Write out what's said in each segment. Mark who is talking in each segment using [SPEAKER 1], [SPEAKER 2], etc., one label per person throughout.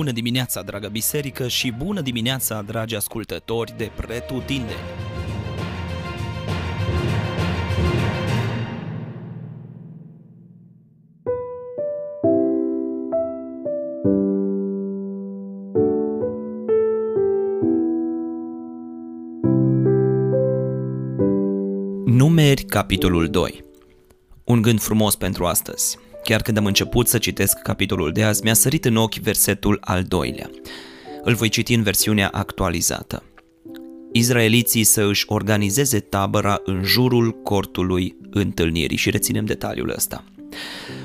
[SPEAKER 1] Bună dimineața, dragă biserică, și bună dimineața, dragi ascultători de Pretutindeni! Numeri, capitolul 2 Un gând frumos pentru astăzi. Chiar când am început să citesc capitolul de azi, mi-a sărit în ochi versetul al doilea. Îl voi citi în versiunea actualizată. Izraeliții să își organizeze tabăra în jurul cortului întâlnirii și reținem detaliul ăsta.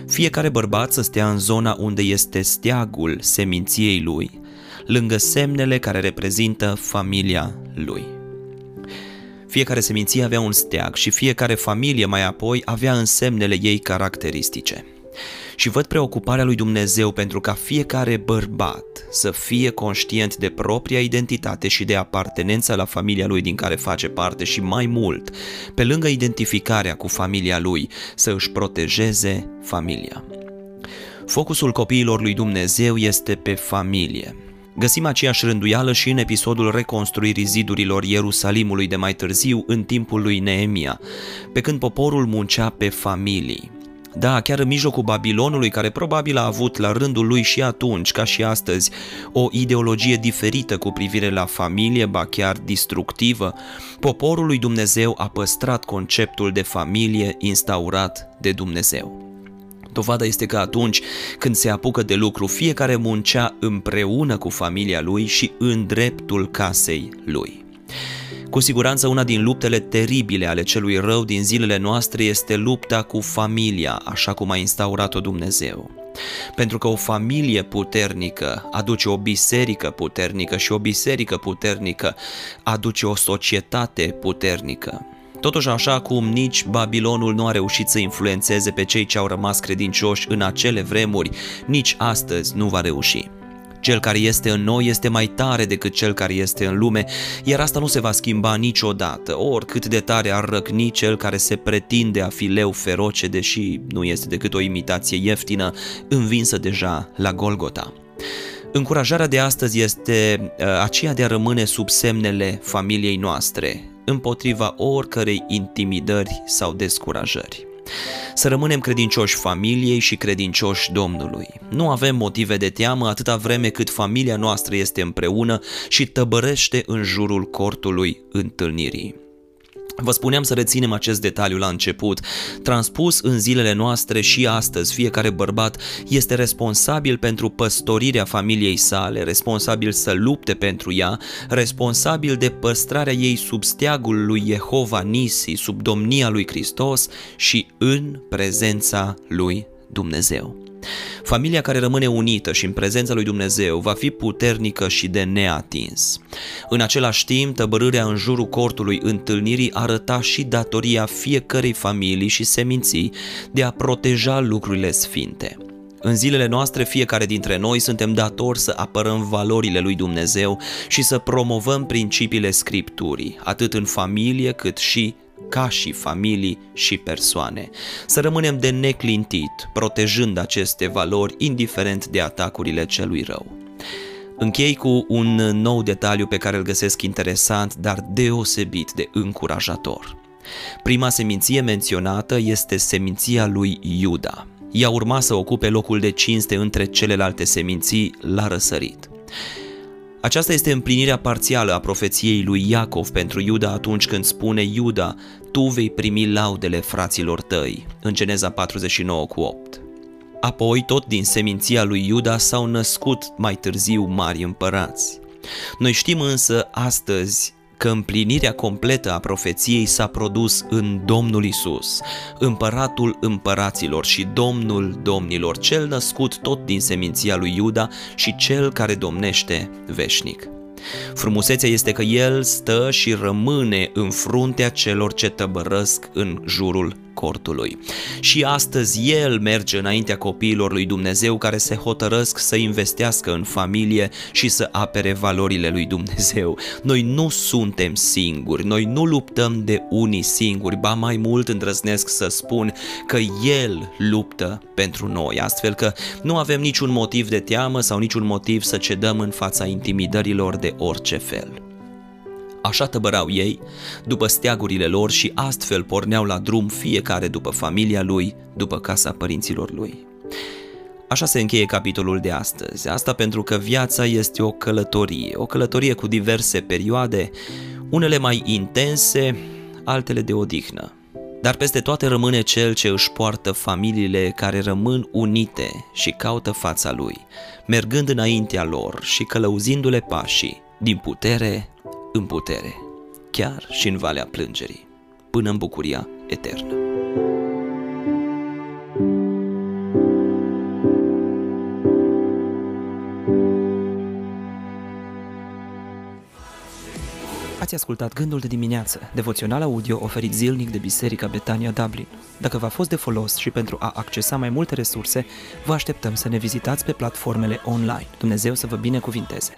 [SPEAKER 1] Fiecare bărbat să stea în zona unde este steagul seminției lui, lângă semnele care reprezintă familia lui. Fiecare seminție avea un steag și fiecare familie mai apoi avea însemnele ei caracteristice și văd preocuparea lui Dumnezeu pentru ca fiecare bărbat să fie conștient de propria identitate și de apartenența la familia lui din care face parte și mai mult, pe lângă identificarea cu familia lui, să își protejeze familia. Focusul copiilor lui Dumnezeu este pe familie. Găsim aceeași rânduială și în episodul reconstruirii zidurilor Ierusalimului de mai târziu în timpul lui Neemia, pe când poporul muncea pe familii. Da, chiar în mijlocul Babilonului, care probabil a avut la rândul lui și atunci, ca și astăzi, o ideologie diferită cu privire la familie, ba chiar distructivă, poporul lui Dumnezeu a păstrat conceptul de familie instaurat de Dumnezeu. Dovada este că atunci când se apucă de lucru, fiecare muncea împreună cu familia lui și în dreptul casei lui. Cu siguranță una din luptele teribile ale celui rău din zilele noastre este lupta cu familia, așa cum a instaurat-o Dumnezeu. Pentru că o familie puternică aduce o biserică puternică și o biserică puternică aduce o societate puternică. Totuși așa cum nici Babilonul nu a reușit să influențeze pe cei ce au rămas credincioși în acele vremuri, nici astăzi nu va reuși. Cel care este în noi este mai tare decât cel care este în lume, iar asta nu se va schimba niciodată, oricât de tare ar răcni cel care se pretinde a fi leu feroce, deși nu este decât o imitație ieftină, învinsă deja la Golgota. Încurajarea de astăzi este uh, aceea de a rămâne sub semnele familiei noastre, împotriva oricărei intimidări sau descurajări. Să rămânem credincioși familiei și credincioși Domnului. Nu avem motive de teamă atâta vreme cât familia noastră este împreună și tăbărește în jurul cortului întâlnirii. Vă spuneam să reținem acest detaliu la început. Transpus în zilele noastre și astăzi, fiecare bărbat este responsabil pentru păstorirea familiei sale, responsabil să lupte pentru ea, responsabil de păstrarea ei sub steagul lui Jehova Nisi, sub domnia lui Hristos și în prezența lui Dumnezeu. Familia care rămâne unită și în prezența lui Dumnezeu va fi puternică și de neatins. În același timp, tăbărârea în jurul cortului întâlnirii arăta și datoria fiecărei familii și seminții de a proteja lucrurile sfinte. În zilele noastre, fiecare dintre noi suntem datori să apărăm valorile lui Dumnezeu și să promovăm principiile Scripturii, atât în familie cât și ca și familii și persoane. Să rămânem de neclintit, protejând aceste valori, indiferent de atacurile celui rău. Închei cu un nou detaliu pe care îl găsesc interesant, dar deosebit de încurajator. Prima seminție menționată este seminția lui Iuda. Ea urma să ocupe locul de cinste între celelalte seminții la răsărit. Aceasta este împlinirea parțială a profeției lui Iacov pentru Iuda atunci când spune Iuda, tu vei primi laudele fraților tăi, în Geneza 49 cu 8. Apoi, tot din seminția lui Iuda s-au născut mai târziu mari împărați. Noi știm însă astăzi că împlinirea completă a profeției s-a produs în Domnul Isus, împăratul împăraților și Domnul domnilor, cel născut tot din seminția lui Iuda și cel care domnește veșnic. Frumusețea este că el stă și rămâne în fruntea celor ce tăbărăsc în jurul cortului. Și astăzi el merge înaintea copiilor lui Dumnezeu care se hotărăsc să investească în familie și să apere valorile lui Dumnezeu. Noi nu suntem singuri, noi nu luptăm de unii singuri, ba mai mult îndrăznesc să spun că el luptă pentru noi, astfel că nu avem niciun motiv de teamă sau niciun motiv să cedăm în fața intimidărilor de orice fel. Așa tăbărau ei, după steagurile lor și astfel porneau la drum fiecare după familia lui, după casa părinților lui. Așa se încheie capitolul de astăzi, asta pentru că viața este o călătorie, o călătorie cu diverse perioade, unele mai intense, altele de odihnă. Dar peste toate rămâne cel ce își poartă familiile care rămân unite și caută fața lui, mergând înaintea lor și călăuzindu-le pașii, din putere în putere, chiar și în valea plângerii, până în bucuria eternă. Ați ascultat Gândul de dimineață, devoțional audio oferit zilnic de Biserica Betania Dublin. Dacă v-a fost de folos și pentru a accesa mai multe resurse, vă așteptăm să ne vizitați pe platformele online. Dumnezeu să vă binecuvinteze!